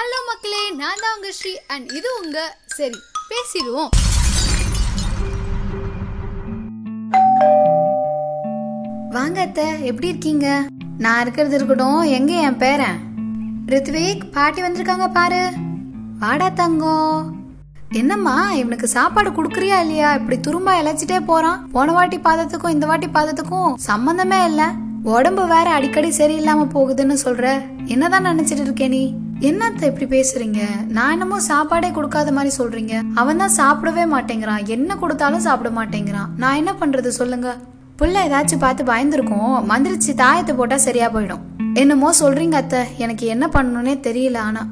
Hello மக்களே நான் தான் உங்க ஸ்ரீ அண்ட் இது உங்க சரி. பேசிடுவோம். வாங்க அத்தை எப்படி இருக்கீங்க? நான் இருக்கிறது இருக்கட்டும். எங்க என் பேரன்? ரித்விக் பாட்டி வந்திருக்காங்க பாரு. வாடா தங்கம். என்னம்மா இவனுக்கு சாப்பாடு கொடுக்குறியா இல்லையா? இப்படி துரும்பா இழைச்சிட்டே போறான். போன வாட்டி பாதத்துக்கும் இந்த வாட்டி பாதத்துக்கும் சம்பந்தமே இல்ல. உடம்பு வேற அடிக்கடி சரியில்லாம போகுதுன்னு சொல்ற. என்னதான் நினைச்சிட்டு இருக்கே நீ? என்னத்த இப்படி பேசுறீங்க? நான் என்னமோ சாப்பாடே கொடுக்காத மாதிரி சொல்றீங்க. அவன் தான் சாப்பிடவே மாட்டேங்கிறான். என்ன கொடுத்தாலும் சாப்பிட மாட்டேங்கிறான். நான் என்ன பண்றது சொல்லுங்க. புள்ள ஏதாச்சும் பார்த்து பயந்துருக்கோம். மந்திரிச்சு தாயத்தை போட்டா சரியா போயிடும். என்னமோ சொல்றீங்க அத்தை. எனக்கு என்ன பண்ணணும்னே தெரியல ஆனா.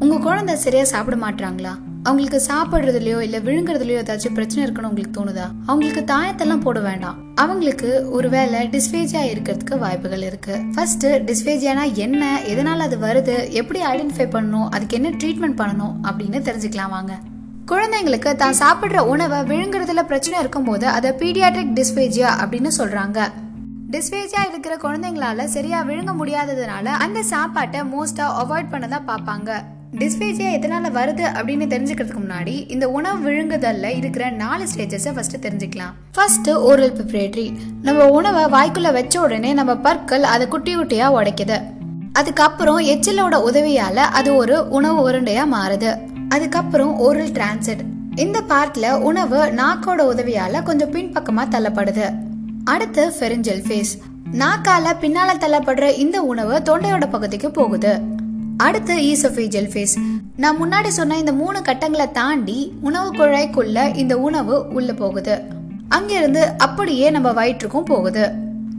உங்க குழந்தை சரியா சாப்பிட மாட்டாங்களா அவங்களுக்கு சாப்பிடுறதுலயோ இல்ல விழுங்குறதுலயோ ஏதாச்சும் பிரச்சனை இருக்குன்னு உங்களுக்கு தோணுதா? அவங்களுக்கு தாயத்தெல்லாம் போட வேண்டாம். அவங்களுக்கு ஒருவேளை டிஸ்பேஜியா இருக்கிறதுக்கு வாய்ப்புகள் இருக்கு. ஃபர்ஸ்ட் டிஸ்பேஜியானா என்ன? எதனால அது வருது? எப்படி ஐடென்டிஃபை பண்ணணும்? அதுக்கு என்ன ட்ரீட்மெண்ட் பண்ணணும்? அப்படின்னு தெரிஞ்சுக்கலாம் வாங்க. குழந்தைங்களுக்கு தான் சாப்பிடுற உணவை விழுங்குறதுல பிரச்சனை இருக்கும்போது அதை பீடியாட்ரிக் டிஸ்பேஜியா அப்படின்னு சொல்றாங்க. டிஸ்பேஜியா இருக்கிற குழந்தைங்களால சரியா விழுங்க முடியாததுனால அந்த சாப்பாட்டை மோஸ்டா அவாய்ட் பண்ண தான் பார்ப்பாங்க. டிஸ்பேஜியா எதனால வருது அப்படின்னு தெரிஞ்சுக்கிறதுக்கு முன்னாடி இந்த உணவு விழுங்குதல்ல இருக்கிற நாலு ஸ்டேஜஸை ஃபர்ஸ்ட் தெரிஞ்சுக்கலாம். ஃபர்ஸ்ட் ஓரல் பிப்ரேட்ரி நம்ம உணவை வாய்க்குள்ள வச்ச உடனே நம்ம பற்கள் அதை குட்டி குட்டியா உடைக்குது. அதுக்கப்புறம் எச்சிலோட உதவியால அது ஒரு உணவு உருண்டையா மாறுது. அதுக்கப்புறம் ஓரல் டிரான்சிட் இந்த பார்ட்ல உணவு நாக்கோட உதவியால கொஞ்சம் பின்பக்கமா தள்ளப்படுது. அடுத்து ஃபெரிஞ்சல் ஃபேஸ் நாக்கால பின்னால தள்ளப்படுற இந்த உணவு தொண்டையோட பகுதிக்கு போகுது. அடுத்து ஈசோஃபேஜல் ஃபேஸ். நான் முன்னாடி சொன்ன இந்த மூணு கட்டங்களை தாண்டி உணவு குழாய்க்குள்ள இந்த உணவு உள்ள போகுது. அங்கிருந்து அப்படியே நம்ம வயிற்றுக்கும் போகுது.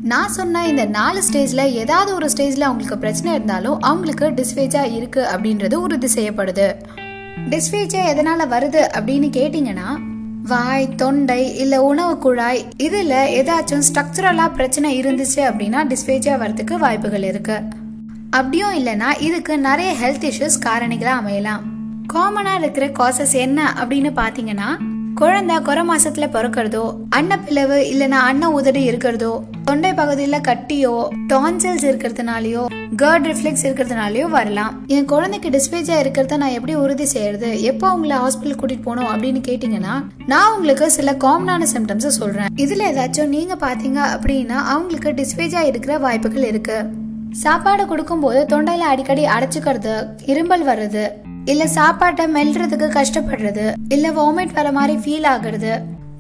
நான் சொன்ன இந்த நாலு ஸ்டேஜ்ல ஏதாவது ஒரு ஸ்டேஜ்ல அவங்களுக்கு பிரச்சனை இருந்தாலும் அவங்களுக்கு டிஸ்பேஜா இருக்கு அப்படின்றது உறுதி செய்யப்படுது டிஸ்பேஜா எதனால வருது அப்படின்னு கேட்டீங்கன்னா வாய் தொண்டை இல்ல உணவு குழாய் இதுல ஏதாச்சும் ஸ்ட்ரக்சரலா பிரச்சனை இருந்துச்சு அப்படின்னா டிஸ்பேஜா வரதுக்கு வாய்ப்புகள் இருக்கு. அப்படியும் இல்லைன்னா இதுக்கு நிறைய ஹெல்த் இஷ்யூஸ் காரணிகளாக அமையலாம். காமனாக இருக்கிற காசஸ் என்ன அப்படின்னு பார்த்தீங்கன்னா குழந்தை குறை மாசத்துல பிறக்கிறதோ அன்னப்பிளவு இல்லைன்னா அன்ன உதடு இருக்கிறதோ தொண்டை பகுதியில கட்டியோ டான்சில்ஸ் இருக்கிறதுனாலயோ கேர்ட் ரிஃப்ளெக்ஸ் இருக்கிறதுனாலயோ வரலாம். என் குழந்தைக்கு டிஸ்பேஜா இருக்கிறத நான் எப்படி உறுதி செய்யறது? எப்போ உங்களை ஹாஸ்பிட்டல் கூட்டிட்டு போகணும் அப்படின்னு கேட்டீங்கன்னா நான் உங்களுக்கு சில காமனான சிம்டம்ஸ் சொல்றேன். இதுல ஏதாச்சும் நீங்க பாத்தீங்க அப்படின்னா அவங்களுக்கு டிஸ்பேஜா இருக்கிற வாய்ப்புகள் இருக்கு. சாப்பாடு கொடுக்கும்போது தொண்டையில அடிக்கடி அடைச்சுக்கிறது இரும்பல் வர்றது இல்ல சாப்பாட்டை மெல்றதுக்கு கஷ்டப்படுறது இல்ல வாமிட் வர மாதிரி ஃபீல் ஆகுறது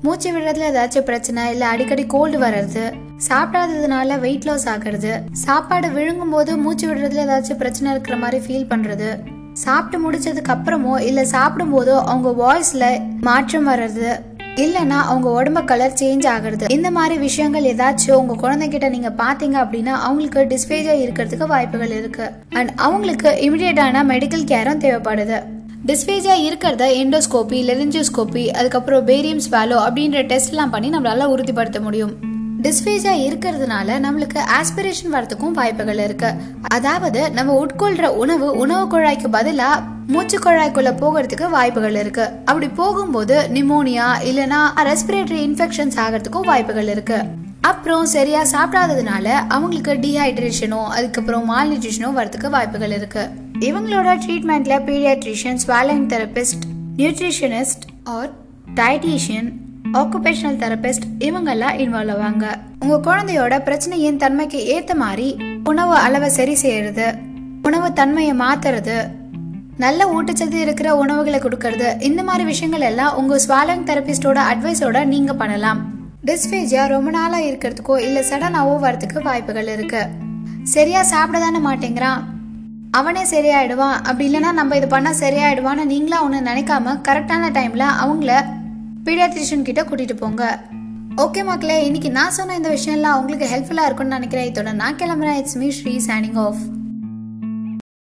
மூச்சு விடுறதுல ஏதாச்சும் பிரச்சனை இல்ல அடிக்கடி கோல்டு வர்றது சாப்பிடாததுனால வெயிட் லாஸ் ஆகுறது சாப்பாடு விழுங்கும் போது மூச்சு விடுறதுல ஏதாச்சும் பிரச்சனை இருக்கிற மாதிரி ஃபீல் பண்றது சாப்பிட்டு முடிச்சதுக்கு அப்புறமோ இல்ல சாப்பிடும் போதோ அவங்க வாய்ஸ்ல மாற்றம் வர்றது இல்லனா அவங்க உடம்ப கலர் சேஞ்ச் ஆகுறது. இந்த மாதிரி விஷயங்கள் ஏதாச்சும் உங்க குழந்தைகிட்ட நீங்க பாத்தீங்க அப்படின்னா அவங்களுக்கு டிஸ்பேஜா இருக்கிறதுக்கு வாய்ப்புகள் இருக்கு. அண்ட் அவங்களுக்கு இமிடியேட்டான மெடிக்கல் கேரும் தேவைப்படுது. டிஸ்பேஜியா இருக்கிறத எண்டோஸ்கோபி லெரிஞ்சோஸ்கோபி அதுக்கப்புறம் பேரியம் வேலோ அப்படின்ற டெஸ்ட் எல்லாம் பண்ணி நம்மளால உறுதிப்படுத்த முடியும். டிஸ்பேஜா இருக்கிறதுனால நம்மளுக்கு ஆஸ்பிரேஷன் வரதுக்கும் வாய்ப்புகள் இருக்கு. அதாவது நம்ம உட்கொள்ற உணவு உணவு குழாய்க்கு பதிலா மூச்சு குழாய்க்குள்ள போகிறதுக்கு வாய்ப்புகள் இருக்கு. அப்படி போகும்போது நிமோனியா இல்லனா ரெஸ்பிரேட்டரி இன்ஃபெக்ஷன்ஸ் ஆகிறதுக்கும் வாய்ப்புகள் இருக்கு. அப்புறம் சரியா சாப்பிடாததுனால அவங்களுக்கு டீஹைட்ரேஷனோ அதுக்கப்புறம் மால் நியூட்ரிஷனோ வரதுக்கு வாய்ப்புகள் இருக்கு. இவங்களோட ட்ரீட்மெண்ட்ல paediatrician swallowing therapist nutritionist or dietitian occupational therapist இவங்கெல்லாம் இன்வால்வ் ஆவாங்க. உங்க குழந்தையோட பிரச்சனையின் தன்மைக்கு ஏத்த மாதிரி உணவு அளவை சரி செய்யறது உணவு தன்மையை மாத்துறது நல்ல ஊட்டச்சத்து இருக்கிற உணவுகளை கொடுக்கறது இந்த மாதிரி விஷயங்கள் எல்லாம் உங்க ஸ்வாலங் தெரபிஸ்டோட அட்வைஸோட நீங்க பண்ணலாம். டிஸ்பேஜியா ரொம்ப நாளா இருக்கிறதுக்கோ இல்ல சடனாவோ வரதுக்கு வாய்ப்புகள் இருக்கு. சரியா சாப்பிட தானே மாட்டேங்கிறான். அவனே சரியாயிடுவான். அப்படி இல்லைன்னா நம்ம இது பண்ணா சரியாயிடுவான்னு நீங்களா ஒன்று நினைக்காம கரெக்டான டைம்ல அவங்கள பீடியாட்ரிஷியன் கிட்ட கூட்டிட்டு போங்க. ஓகே மக்களே இன்னைக்கு நான் சொன்ன இந்த விஷயம்லாம் உங்களுக்கு ஹெல்ப்ஃபுல்லாக இருக்கும்னு நினைக்கிறேன். இதோட நான் கிளம்புறேன். It's me Sri signing off